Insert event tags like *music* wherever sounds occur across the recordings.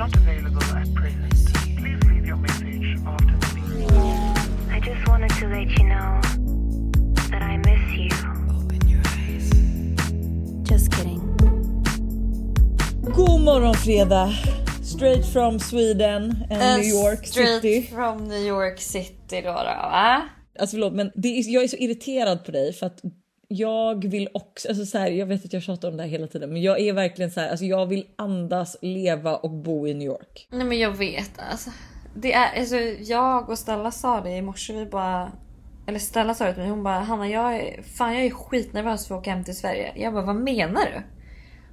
not available at present. Please leave your message after the beep. I just wanted to let you know that I miss you. Just kidding. God morgon fredag! Straight from Sweden and New York straight City. from New York City då, då va? Alltså förlåt men det är, jag är så irriterad på dig för att jag vill också, alltså så här, jag vet att jag tjatar om det här hela tiden men jag är verkligen så här, alltså jag vill andas, leva och bo i New York. Nej men jag vet alltså. Det är, alltså jag och Stella sa det i morse, vi bara... Eller Stella sa det till mig, hon bara Hanna jag är, fan jag är skitnervös för att åka hem till Sverige. Jag bara vad menar du?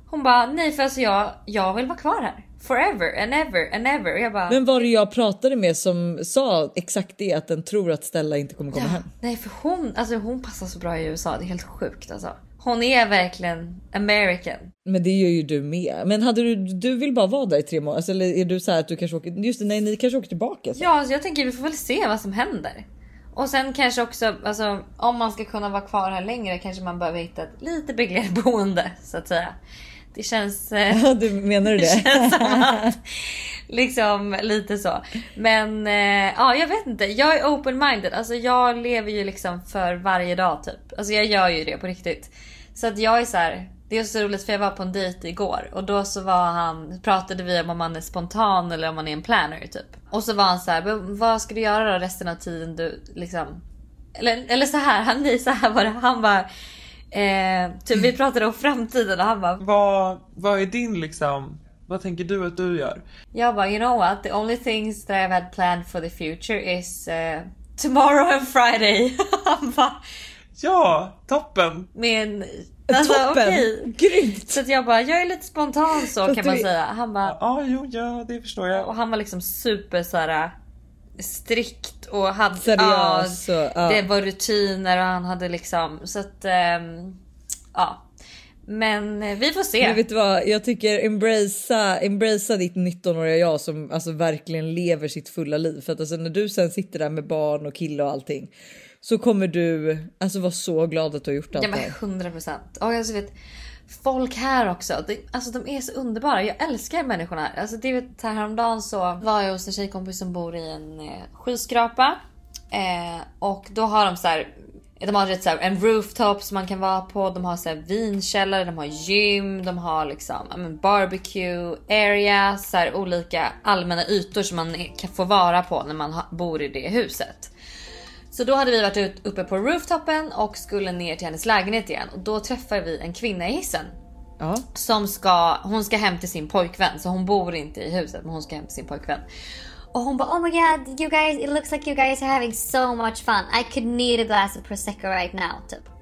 Hon bara nej för alltså jag, jag vill vara kvar här. Forever and ever and ever. Och jag bara Men var det jag pratade med som sa exakt det att den tror att Stella inte kommer komma hem? nej för hon, alltså hon passar så bra i USA, det är helt sjukt alltså. Hon är verkligen American. Men det gör ju du med. Men hade du, du vill bara vara där i tre månader? Alltså, eller är du så här att du kanske åker, just det, nej ni kanske åker tillbaka? Så. Ja, så jag tänker vi får väl se vad som händer. Och sen kanske också, alltså, om man ska kunna vara kvar här längre kanske man behöver hitta ett lite billigare *laughs* boende så att säga. Det känns, eh, *laughs* du menar du det? *laughs* känns som att, *laughs* liksom lite så. Men eh, ja, jag vet inte. Jag är open-minded. Alltså jag lever ju liksom för varje dag typ. Alltså jag gör ju det på riktigt. Så att jag är så här. Det är så roligt för jag var på en dejt igår och då så var han, pratade vi om om man är spontan eller om man är en planner typ. Och så var han så här, "Men vad ska du göra då resten av tiden du liksom... Eller, eller så här, han, nej, så här var det. Han bara, eh, typ vi pratade om framtiden och han bara, Vad, vad är din liksom, vad tänker du att du gör? Jag bara, you know what? The only things that I've had planned for the future is uh, tomorrow and Friday. *laughs* Han bara, Ja, toppen! med en... Alltså Toppen! okej. Grymt! Så att jag bara, jag är lite spontan så Fast kan man du- säga. Han bara, Ja, jo, ja, det förstår jag. och han var liksom super så här strikt och hade... Seriös ja, ja. Det var rutiner och han hade liksom så att... ehm, ja. Men eh, vi får se. Men vet du vad? Jag tycker embracea, embracea ditt 19-åriga jag som alltså verkligen lever sitt fulla liv. För att alltså när du sen sitter där med barn och kille och allting så kommer du alltså vara så glad att du har gjort allt Ja det här. 100 procent. Alltså vet, folk här också. Det, alltså de är så underbara. Jag älskar människorna här. Alltså det vet, här häromdagen så var jag hos en tjejkompis som bor i en eh, skyskrapa. Eh, och då har de så här. De har rätt så här, en rooftop som man kan vara på. De har så här vinkällare, de har gym, de har liksom men barbecue area, så här olika allmänna ytor som man kan få vara på när man ha, bor i det huset. Så då hade vi varit ut, uppe på rooftopen och skulle ner till hennes lägenhet igen och då träffar vi en kvinna i hissen Ja. som ska, hon ska hem till sin pojkvän så hon bor inte i huset men hon ska hem till sin pojkvän. Och hon bara oh my god you guys it looks like you guys are having so much fun. I could need a glass of prosecco right now typ.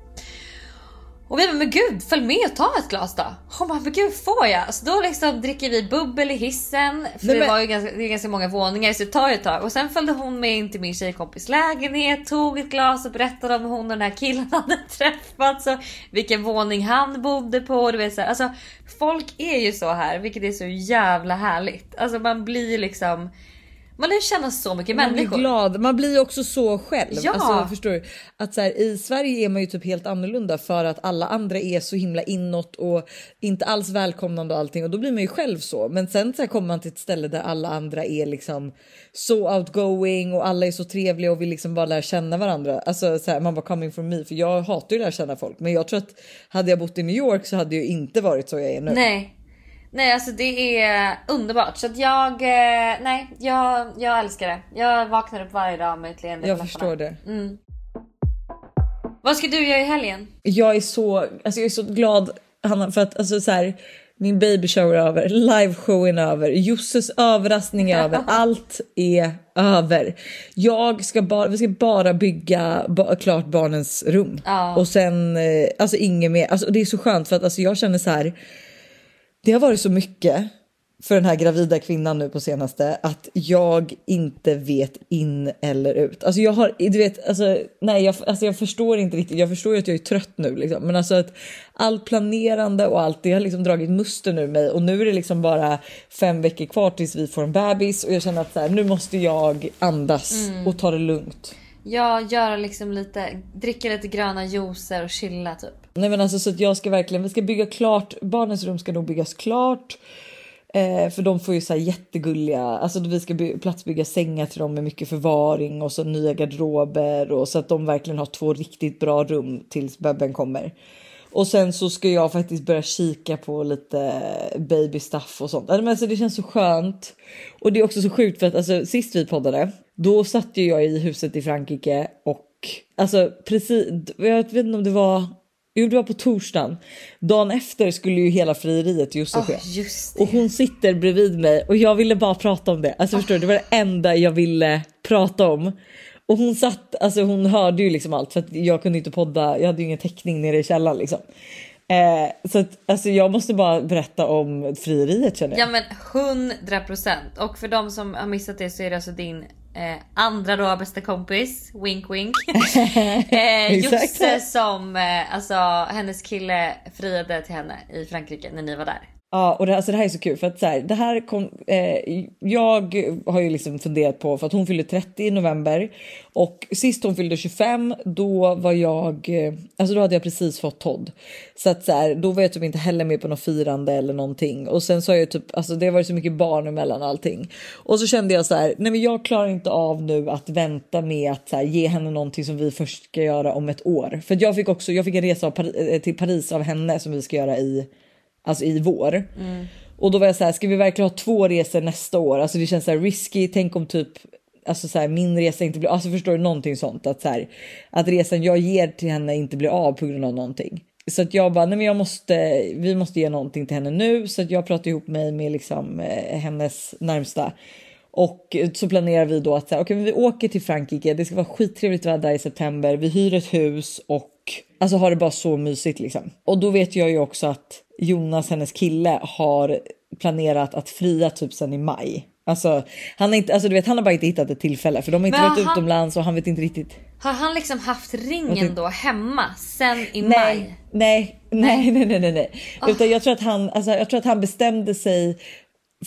Och vi bara men gud följ med och ta ett glas då. Hon bara men gud får jag? Så då liksom dricker vi bubbel i hissen. För Nej, det var ju ganska, det är ganska många våningar så det tar ju ett tag. Och sen följde hon med in till min tjejkompis lägenhet, tog ett glas och berättade om hon och den här killen *laughs* hade träffats och vilken våning han bodde på. Du vet, så här. Alltså, folk är ju så här vilket är så jävla härligt. Alltså man blir liksom man lär känna så mycket Man blir människor. glad. Man blir också så själv. Ja. Alltså, förstår du? Att så här, I Sverige är man ju typ helt annorlunda för att alla andra är så himla inåt och inte alls välkomnande och allting och då blir man ju själv så. Men sen så här, kommer man till ett ställe där alla andra är liksom så outgoing och alla är så trevliga och vill liksom bara lära känna varandra. Alltså så här, man bara coming from me för jag hatar ju att lära känna folk. Men jag tror att hade jag bott i New York så hade jag ju inte varit så jag är nu. Nej. Nej alltså det är underbart. Så att jag, eh, nej jag, jag älskar det. Jag vaknar upp varje dag med ett leende Jag förstår det. Vad ska du göra i helgen? Jag är så, alltså jag är så glad Hanna för att alltså så här, min baby shower är över, liveshowen är över, Josses överraskning är över, *laughs* allt är över. Jag ska bara, vi ska bara bygga ba, klart barnens rum Ja. och sen eh, alltså inget mer. Alltså det är så skönt för att alltså jag känner så här. Det har varit så mycket för den här gravida kvinnan nu på senaste att jag inte vet in eller ut. Alltså jag har, du vet, alltså nej, jag, alltså jag förstår inte riktigt. Jag förstår ju att jag är trött nu liksom, men alltså att allt planerande och allt det har liksom dragit muster nu mig och nu är det liksom bara fem veckor kvar tills vi får en bebis och jag känner att så här, nu måste jag andas och ta det lugnt. Jag göra liksom lite, dricka lite gröna juicer och chilla typ. Nej men alltså så att jag ska verkligen, vi ska bygga klart, barnens rum ska nog byggas klart. Eh, för de får ju så här jättegulliga, alltså vi ska by- platsbygga sängar till dem med mycket förvaring och så nya garderober och så att de verkligen har två riktigt bra rum tills bebben kommer. Och sen så ska jag faktiskt börja kika på lite baby stuff och sånt. Men alltså det känns så skönt. Och det är också så sjukt för att alltså, sist vi poddade, då satt ju jag i huset i Frankrike och alltså precis, jag vet inte om det var, jo det var på torsdagen. Dagen efter skulle ju hela frieriet just Åh, ske. just det. Och hon sitter bredvid mig och jag ville bara prata om det. Alltså förstår du, det var det enda jag ville prata om. Och hon satt, alltså hon hörde ju liksom allt för att jag kunde inte podda, jag hade ju ingen täckning nere i källaren liksom. Eh, så att, alltså jag måste bara berätta om frieriet känner jag. Ja men 100 procent. Och för de som har missat det så är det alltså din eh, andra då bästa kompis, wink wink. *laughs* eh. Josse som, eh, alltså hennes kille friade till henne i Frankrike när ni var där. Ja, och det, alltså det här är så kul för att så här, det här kom. Eh, jag har ju liksom funderat på för att hon fyllde 30 i november och sist hon fyllde 25, då var jag, eh, alltså då hade jag precis fått Todd. Så att så här, då var jag typ inte heller med på något firande eller någonting. Och sen så har jag typ, alltså det har varit så mycket barn emellan allting. Och så kände jag så här, nej men jag klarar inte av nu att vänta med att så här, ge henne någonting som vi först ska göra om ett år. För att jag fick också, jag fick en resa av eh, till Paris av henne som vi ska göra i alltså i vår. Och då var jag så här, ska vi verkligen ha två resor nästa år? Alltså det känns så här risky. Tänk om typ alltså så här, min resa inte blir, alltså förstår du någonting sånt att så här, att resan jag ger till henne inte blir av på grund av någonting. Så att jag bara, nej men jag måste, vi måste ge någonting till henne nu så att jag pratar ihop mig med liksom eh, hennes närmsta och så planerar vi då att så här, okay, men vi åker till Frankrike. Det ska vara skittrevligt väder i september. Vi hyr ett hus och alltså har det bara så mysigt liksom. Och då vet jag ju också att Jonas, hennes kille, har planerat att fria typ sen i maj. Alltså han har inte, alltså du vet, han har bara inte hittat ett tillfälle för de har inte Men varit han- utomlands och han vet inte riktigt. Har han liksom haft ringen då hemma sen i Nej, maj? nej, nej, nej, nej, nej, nej. Utan jag tror att han, alltså, jag tror att han bestämde sig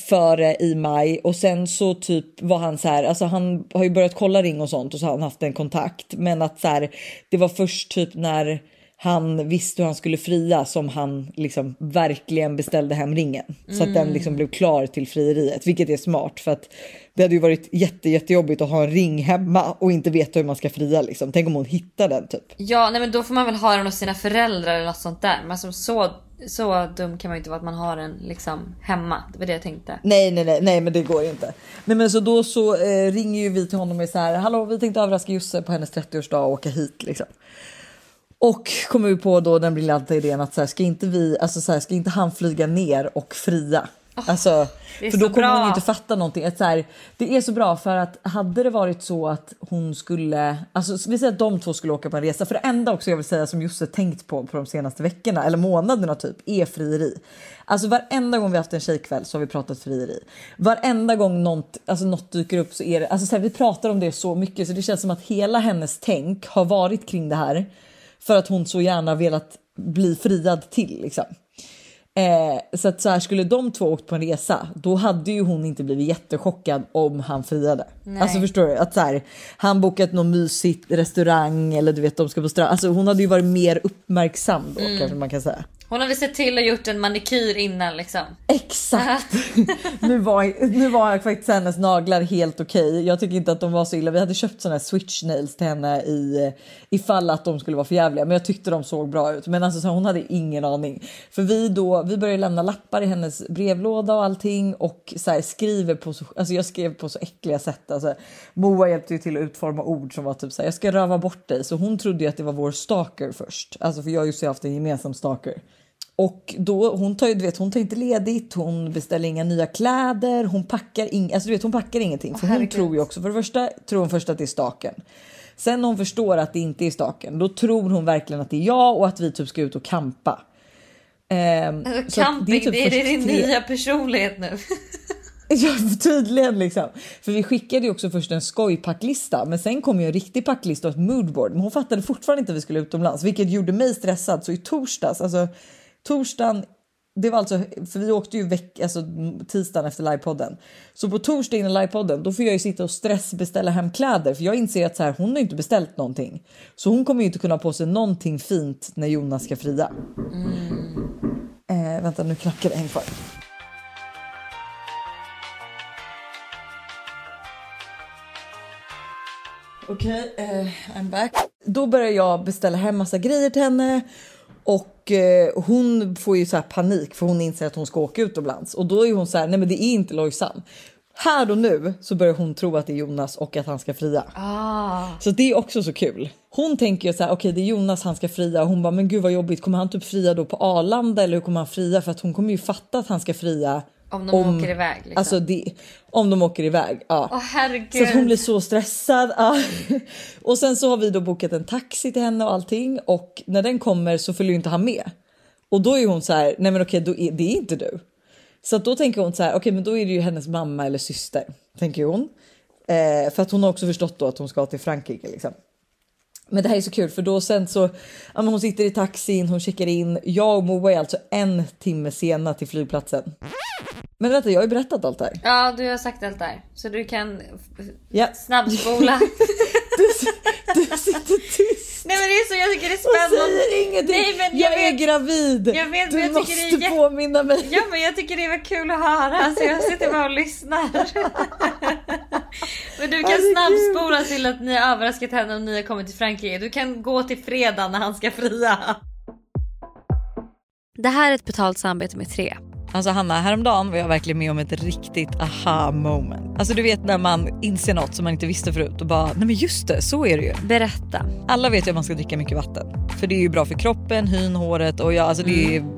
före i maj och sen så typ var han så här, alltså han har ju börjat kolla ring och sånt och så har han haft en kontakt, men att så här, det var först typ när han visste hur han skulle fria som han liksom verkligen beställde hem ringen så att den liksom blev klar till frieriet, vilket är smart för att det hade ju varit jätte, jättejobbigt att ha en ring hemma och inte veta hur man ska fria liksom. Tänk om hon hittar den typ. Ja nej men då får man väl ha den hos sina föräldrar eller något sånt där. Men alltså, så, så dum kan man ju inte vara att man har den liksom hemma. Det var det jag tänkte. Nej, nej, nej, nej, men det går inte. Nej, men så då så eh, ringer ju vi till honom och är så här. Hallå, vi tänkte överraska Josse på hennes 30-årsdag och åka hit liksom. Och kommer vi på då den briljanta idén att så här, ska inte vi, alltså så här, ska inte han flyga ner och fria? alltså, det är för då kommer hon bra. ju inte fatta någonting. Att så här, det är så bra för att hade det varit så att hon skulle, alltså vi säger att de två skulle åka på en resa. För det enda också jag vill säga som Josse tänkt på på de senaste veckorna eller månaderna typ är frieri. Alltså varenda gång vi haft en tjejkväll så har vi pratat frieri. Varenda gång något, alltså något dyker upp så är det, alltså så här, vi pratar om det så mycket så det känns som att hela hennes tänk har varit kring det här för att hon så gärna velat bli friad till liksom. Eh, så att så här skulle de två åkt på en resa, då hade ju hon inte blivit jättechockad om han friade. Alltså förstår du? Att så här, han bokat någon mysig restaurang eller du vet de ska på strand. Alltså hon hade ju varit mer uppmärksam då kanske man kan säga. Hon hade sett till och gjort en manikyr innan liksom. Exakt! *laughs* nu, var, nu var faktiskt hennes naglar helt okej. Jag tycker inte att de var så illa. Vi hade köpt såna här switch nails till henne i, ifall att de skulle vara för jävliga. Men jag tyckte de såg bra ut. Men alltså, så hon hade ingen aning. För vi, då, vi började lämna lappar i hennes brevlåda och allting. Och så här, skriver på så, alltså jag skrev på så äckliga sätt. Alltså, Moa hjälpte ju till att utforma ord som var typ så här, jag ska röva bort dig. Så hon trodde ju att det var vår stalker först. Alltså för jag har haft en gemensam stalker. Och då, hon tar ju, du vet, hon tar inte ledigt, hon beställer inga nya kläder, hon packar, ing, alltså du vet, hon packar ingenting. För hon tror ju också, för det första tror hon först att det är staken. Sen när hon förstår att det inte är staken, då tror hon verkligen att det är jag och att vi typ ska ut och campa. Ehm, Alltså, camping, det är, först din tre- nya personlighet nu. *laughs* Ja, tydligen liksom. För vi skickade ju också först en skojpacklista, men sen kom ju en riktig packlista och ett moodboard. Men hon fattade fortfarande inte att vi skulle utomlands, vilket gjorde mig stressad. Så i torsdags, alltså Torsdagen det var alltså, för vi åkte ju veck, alltså, tisdagen efter livepodden. Så på torsdag innan livepodden då får jag ju sitta och stressbeställa hem kläder för jag inser att så här, hon har inte beställt någonting. Så hon kommer ju inte kunna ha på sig någonting fint när Jonas ska fria. Mm. Eh, vänta nu knackar det en kvar. Okej, okay, uh, I'm back. Då börjar jag beställa hem massa grejer till henne och eh, hon får ju så panik för hon inser att hon ska åka utomlands och då är hon så här. Nej, men det är inte Lojsan. Här och nu så börjar hon tro att det är Jonas och att han ska fria. Ah. Så det är också så kul. Hon tänker ju så här, okej det är Jonas han ska fria och hon bara men gud vad jobbigt kommer han typ fria då på Arlanda eller hur kommer han fria för att hon kommer ju fatta att han ska fria Om de åker iväg, liksom. Alltså det, om de åker iväg. Ja. Åh herregud. Så hon blir så stressad. Ja. *laughs* Och sen så har vi då bokat en taxi till henne och allting och när den kommer så följer inte han med. Och då är hon så här, nej men okej då är, det är inte du. Så då tänker hon så här, okej men då är det ju hennes mamma eller syster. Tänker hon. Eh, för att hon har också förstått då att hon ska till Frankrike liksom. Men det här är så kul för då sen så, ja, men hon sitter i taxin, hon checkar in. Jag och Moa är alltså en timme sena till flygplatsen. Men vänta, jag har ju berättat allt det här. Ja, du har sagt allt där. Så du kan Ja. snabbspola. *laughs* Du sitter tyst Nej men det är så, jag tycker det är och spännande. säger ingenting. Nej, men jag, jag är vet- gravid. jag vet, du jag måste tycker det är påminna mig. Ja men jag tycker det var kul att höra så jag sitter bara och lyssnar. *laughs* Men du kan snabbspola till att ni har överraskat henne och ni har kommit till Frankrike. Du kan gå till fredag när han ska fria. Det här är ett betalt samarbete med tre. Alltså Hanna, häromdagen var jag verkligen med om ett riktigt aha moment. Alltså du vet när man inser något som man inte visste förut och bara nej men just det, så är det ju. Berätta. Alla vet ju att man ska dricka mycket vatten. För det är ju bra för kroppen, hyn, håret och ja, alltså det, är,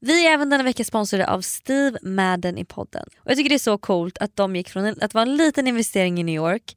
Vi är även denna vecka sponsrade av Steve Madden i podden. Och Jag tycker det är så coolt att de gick från att vara en liten investering i New York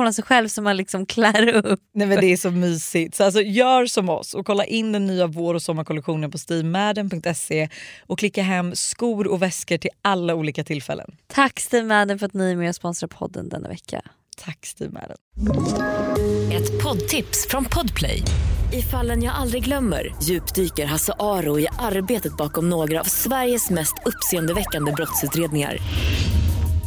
av sig själv som man liksom klär upp. Nej men det är så mysigt. Så alltså, gör som oss och kolla in den nya vår och sommarkollektionen på steamadden.se och klicka hem skor och väskor till alla olika tillfällen. Tack Steve Madden för att ni är med och sponsrar podden denna vecka. Tack Steve Madden. Ett poddtips från Podplay. I fallen jag aldrig glömmer djupdyker Hasse Aro i arbetet bakom några av Sveriges mest uppseendeväckande brottsutredningar.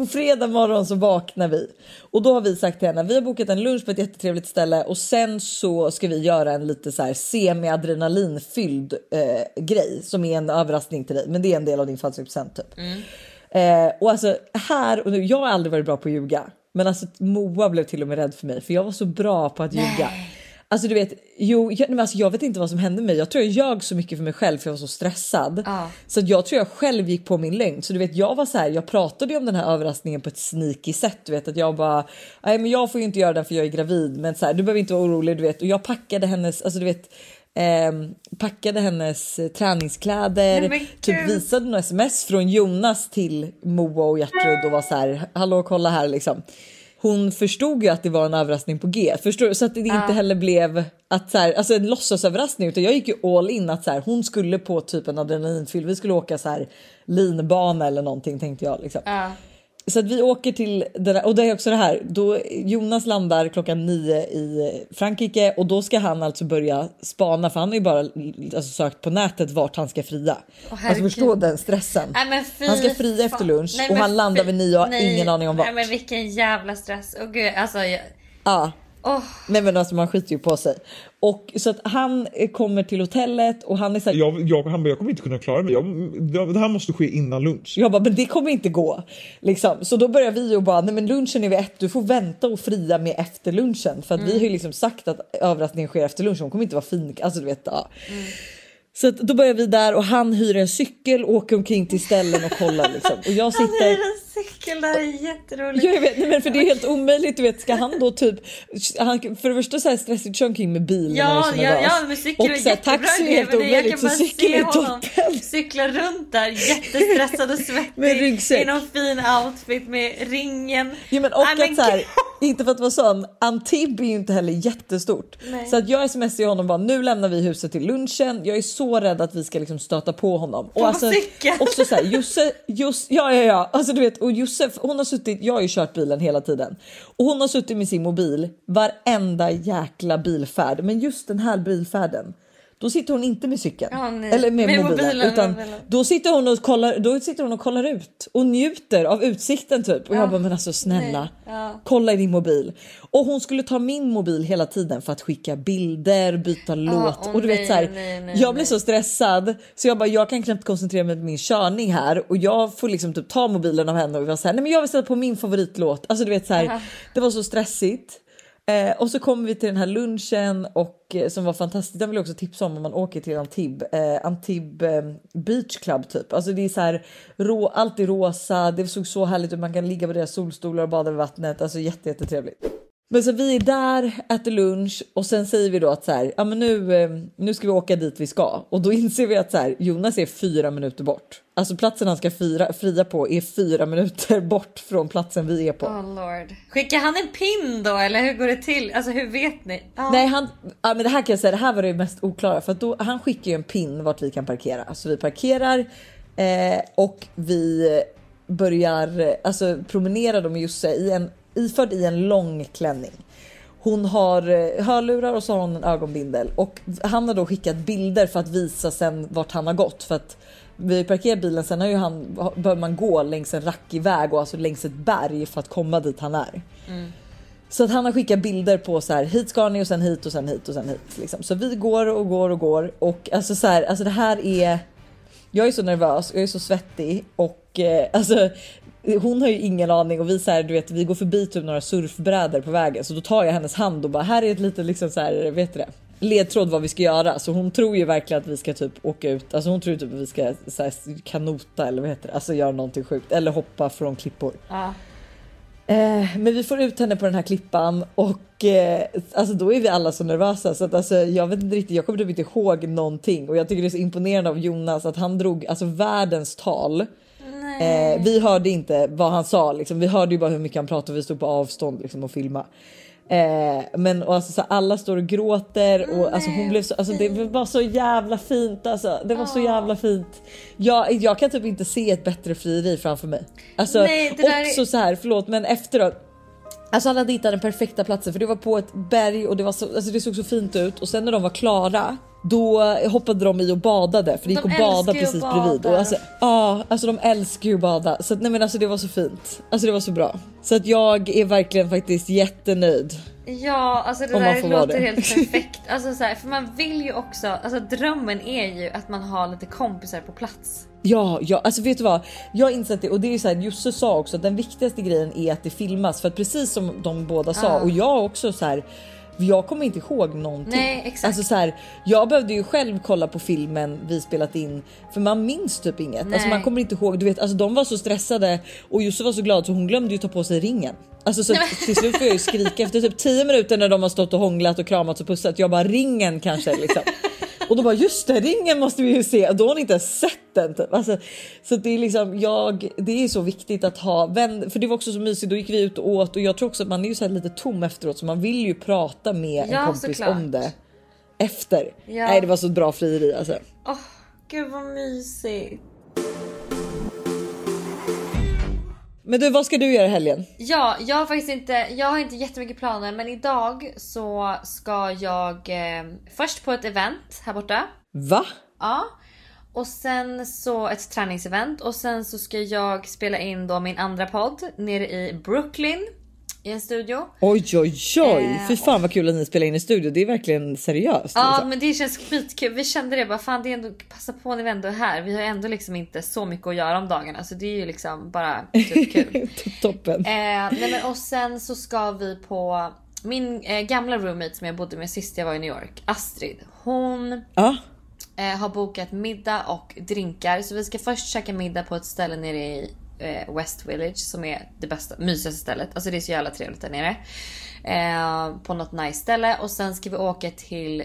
På fredag morgon så vaknar vi och då har vi sagt till henne vi har bokat en lunch på ett jättetrevligt ställe och sen så ska vi göra en lite så här semi-adrenalinfylld eh, grej som är en överraskning till dig. Men det är en del av din födelsedagspresent typ. Eh, och alltså här och nu, jag har aldrig varit bra på att ljuga, men alltså Moa blev till och med rädd för mig för jag var så bra på att ljuga. Alltså du vet, jo, jag, alltså, jag vet inte vad som hände mig. Jag tror jag ljög så mycket för mig själv för jag var så stressad. Ja. Så jag tror jag själv gick på min lögn. Så du vet, jag var så här, jag pratade ju om den här överraskningen på ett sneaky sätt. Du vet att jag bara, nej men jag får ju inte göra den för jag är gravid. Men så här, du behöver inte vara orolig, du vet. Och jag packade hennes, alltså du vet, ehm, packade hennes eh, träningskläder, Nej, typ visade några sms från Jonas till Moa och Gertrud och var så här, hallå kolla här liksom. Hon förstod ju att det var en överraskning på G, förstår? Så att det inte heller blev att så här, alltså en låtsasöverraskning utan jag gick ju all in att så här, hon skulle på typ en adrenalinfylld, vi skulle åka så här linbana eller någonting tänkte jag liksom. Ja. Så att vi åker till det där, och det är också det här. Då Jonas landar klockan nio i Frankrike och då ska han alltså börja spana för han har ju bara alltså, sökt på nätet vart han ska fria. alltså herregud. förstå den stressen. Nej, han ska fria efter lunch Nej, och han landar vid nio och har ingen aning om vart. Nej men vilken jävla stress. Och gud, alltså, jag, Ja. Åh. Nej men alltså man skiter ju på sig. Och så att han eh, kommer till hotellet och han är så här, Jag, jag, han bara, jag kommer inte kunna klara mig. Jag, det, det här måste ske innan lunch. Jag bara, men det kommer inte gå. Liksom. Så då börjar vi och bara, nej men lunchen är vid ett, du får vänta och fria med efter lunchen. För att vi har ju liksom sagt att överraskningen sker efter lunchen, hon kommer inte vara fin. Alltså du vet, ja. Så att då börjar vi där och han hyr en cykel, åker omkring till ställen och kollar liksom. Och jag Han sitter... cykel, det här är jätteroligt. Ja, jag vet, men för det är helt omöjligt. Du vet, ska han då typ... Han, för det första så här stressigt kör omkring med bil när Ja, så ja, ja, men cykel och är så här, taxi är helt omöjligt så cykel är toppen. cykla runt där jättestressad och *laughs* svettig Med ryggsäck. i någon fin outfit med ringen. Ja, men och att så här, *laughs* inte för att vara sån, Antibes är ju inte heller jättestort. Nej. Så att jag smsar honom bara nu lämnar vi huset till lunchen. Jag är så rädd att vi ska liksom stöta på honom. Och alltså, cykeln. också så här, Josse, Josse, ja ja ja, alltså du vet och Josef, hon har suttit, jag har ju kört bilen hela tiden och hon har suttit med sin mobil varenda jäkla bilfärd. Men just den här bilfärden, då sitter hon inte med cykeln Ja, eller med, Med mobilen, mobilen, utan mobilen. då sitter hon och kollar. Då sitter hon och kollar ut och njuter av utsikten typ. Och Ja. jag bara men alltså snälla, ja. kolla i din mobil. Och hon skulle ta min mobil hela tiden för att skicka bilder, byta låt åh och du vet nej, så här. nej, nej, jag blir så stressad så jag bara jag kan knappt koncentrera mig på min körning här och jag får liksom typ ta mobilen av henne och vara så här, nej men jag vill sätta på min favoritlåt. Alltså du vet så här. Det var så stressigt. Eh, och så kommer vi till den här lunchen och eh, som var fantastisk. Den vill jag också tipsa om om man åker till Antibes. Eh, Antibes eh, Beach Club typ. Alltså det är så här rå, allt är rosa. Det såg så härligt ut. Man kan ligga på deras solstolar och bada vid vattnet. Alltså jätte, jättetrevligt. Men så vi är där, äter lunch och sen säger vi då att så här, ja men nu, eh, nu ska vi åka dit vi ska. Och då *laughs* inser vi att så här, Jonas är fyra minuter bort. Alltså platsen han ska fira, fria på är fyra minuter *laughs* bort från platsen vi är på. Oh lord. Skickar han en pin då eller hur går det till? Alltså hur vet ni? Ja. Nej, han, ja, men det här kan jag säga, det här var det mest oklara för att då, han skickar ju en pin vart vi kan parkera. Så vi parkerar eh, och vi börjar eh, alltså promenera med Josse i en, iförd i en lång klänning. Hon har eh, hörlurar och så har hon en ögonbindel och han har då skickat bilder för att visa sen vart han har gått för att vi parkerar bilen sen har ju han, bör man gå längs en rackig väg och alltså längs ett berg för att komma dit han är. Så att han har skickat bilder på så här hit ska ni och sen hit och sen hit och sen hit liksom. Så vi går och går och går och alltså så här, alltså det här är. Jag är så nervös, jag är så svettig och eh, alltså hon har ju ingen aning och vi så här, du vet, vi går förbi typ några surfbrädor på vägen så då tar jag hennes hand och bara här är ett litet liksom så här, vet du det? ledtråd vad vi ska göra så hon tror ju verkligen att vi ska typ åka ut. Alltså hon tror typ att vi ska så här, kanota eller vad heter det? Alltså göra någonting sjukt eller hoppa från klippor. Ja. Eh, men vi får ut henne på den här klippan och eh, alltså då är vi alla så nervösa så att alltså jag vet inte riktigt. Jag kommer typ inte ihåg någonting och jag tycker det är så imponerande av Jonas att han drog alltså världens tal. Eh, vi hörde inte vad han sa liksom. Vi hörde ju bara hur mycket han pratade vi stod på avstånd liksom och filma. Eh, men och alltså, så alla står och gråter och alltså, hon blev så, alltså, det var så jävla fint alltså. Det var så jävla fint. Jag, jag kan typ inte se ett bättre frieri framför mig. Alltså Nej, det där är- också så här, förlåt men efteråt. Alltså han hade hittat den perfekta platsen för det var på ett berg och det, var så, alltså det såg så fint ut och sen när de var klara då hoppade de i och badade för det gick De att bada precis bada. bredvid. Och alltså, ja, alltså de älskar ju att bada så att, nej men alltså det var så fint. Alltså det var så bra så att jag är verkligen faktiskt jättenöjd. Ja, alltså det Om där låter det. helt *laughs* perfekt. Alltså så här, för man vill ju också, alltså drömmen är ju att man har lite kompisar på plats. Ja, ja, alltså vet du vad? Jag har insett det och det är ju så här, Josse sa också att den viktigaste grejen är att det filmas för att precis som de båda sa Ja. och jag också så här. Jag kommer inte ihåg någonting. Nej, exakt. Alltså så här, jag behövde ju själv kolla på filmen vi spelat in för man minns typ inget. Alltså Nej. man kommer inte ihåg. Du vet, alltså de var så stressade och Josef var så glad så hon glömde ju ta på sig ringen. Alltså så till slut får jag ju skrika efter typ 10 minuter när de har stått och hånglat och kramats och pussat. Jag bara ringen kanske liksom. *laughs* Och då bara just det, ringen måste vi ju se. Och då har hon inte ens sett den. Typ. Alltså, så det är liksom jag. Det är så viktigt att ha vän, för det var också så mysigt. Då gick vi ut och åt och jag tror också att man är ju så här lite tom efteråt så man vill ju prata med Ja, en kompis såklart. om det efter. Ja. Nej, det var så bra frieri alltså. Åh, gud vad mysigt. Men du, vad ska du göra i helgen? Ja, jag har faktiskt inte, jag har inte jättemycket planer men idag så ska jag eh, först på ett event här borta. Va? Ja. Och sen så ett träningsevent och sen så ska jag spela in då min andra podd nere i Brooklyn i en studio. Oj, oj, oj. Eh, Fy fan vad kul att ni spelar in i studio. Det är verkligen seriöst. Ja liksom. men det känns skitkul. Vi kände det bara fan det är ändå passa på när vi ändå är här. Vi har ändå liksom inte så mycket att göra om dagarna så det är ju liksom bara typ kul. *laughs* Toppen. Eh, nej men och sen så ska vi på min eh, gamla roommate som jag bodde med sist jag var i New York, Astrid. Hon Ja. eh, har bokat middag och drinkar. Så vi ska först käka middag på ett ställe nere i eh, West Village som är det bästa, mysigaste stället. Alltså det är så jävla trevligt där nere. Eh, på något nice ställe och sen ska vi åka till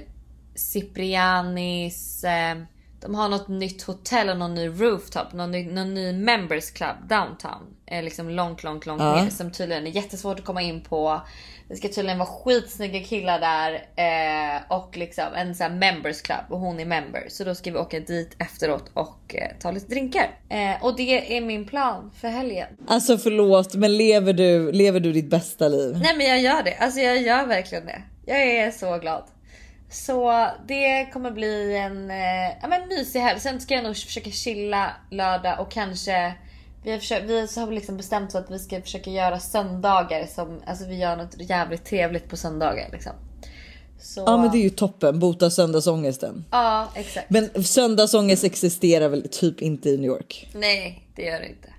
Ciprianis eh, de har något nytt hotell och någon ny rooftop, någon ny, någon ny members club downtown. Eh, liksom långt, långt, långt Ja. ner som tydligen är jättesvårt att komma in på. Det ska tydligen vara skitsnygga killar där eh, och liksom en sån här members club och hon är member. Så då ska vi åka dit efteråt och eh, ta lite drinkar. Eh, och det är min plan för helgen. Alltså förlåt, men lever du, lever du ditt bästa liv? Nej men jag gör det, alltså jag gör verkligen det. Jag är så glad. Så det kommer bli en eh, ja, men mysig helg. Sen ska jag nog försöka chilla lördag och kanske vi har, försökt, vi har liksom bestämt så att vi ska försöka göra söndagar som, alltså vi gör något jävligt trevligt på söndagar liksom. Så, Ja men det är ju toppen, bota söndagsångesten. Ja exakt. Men söndagsångest existerar väl typ inte i New York? Nej det gör det inte.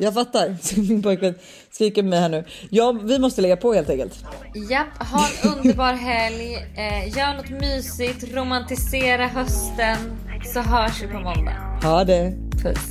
Jag fattar. *laughs* Min pojkvän skriker med mig här nu. Ja, vi måste lägga på helt enkelt. Japp, ha en underbar helg. Eh, gör något mysigt, romantisera hösten. Så hörs vi på måndag. Ha det. Puss.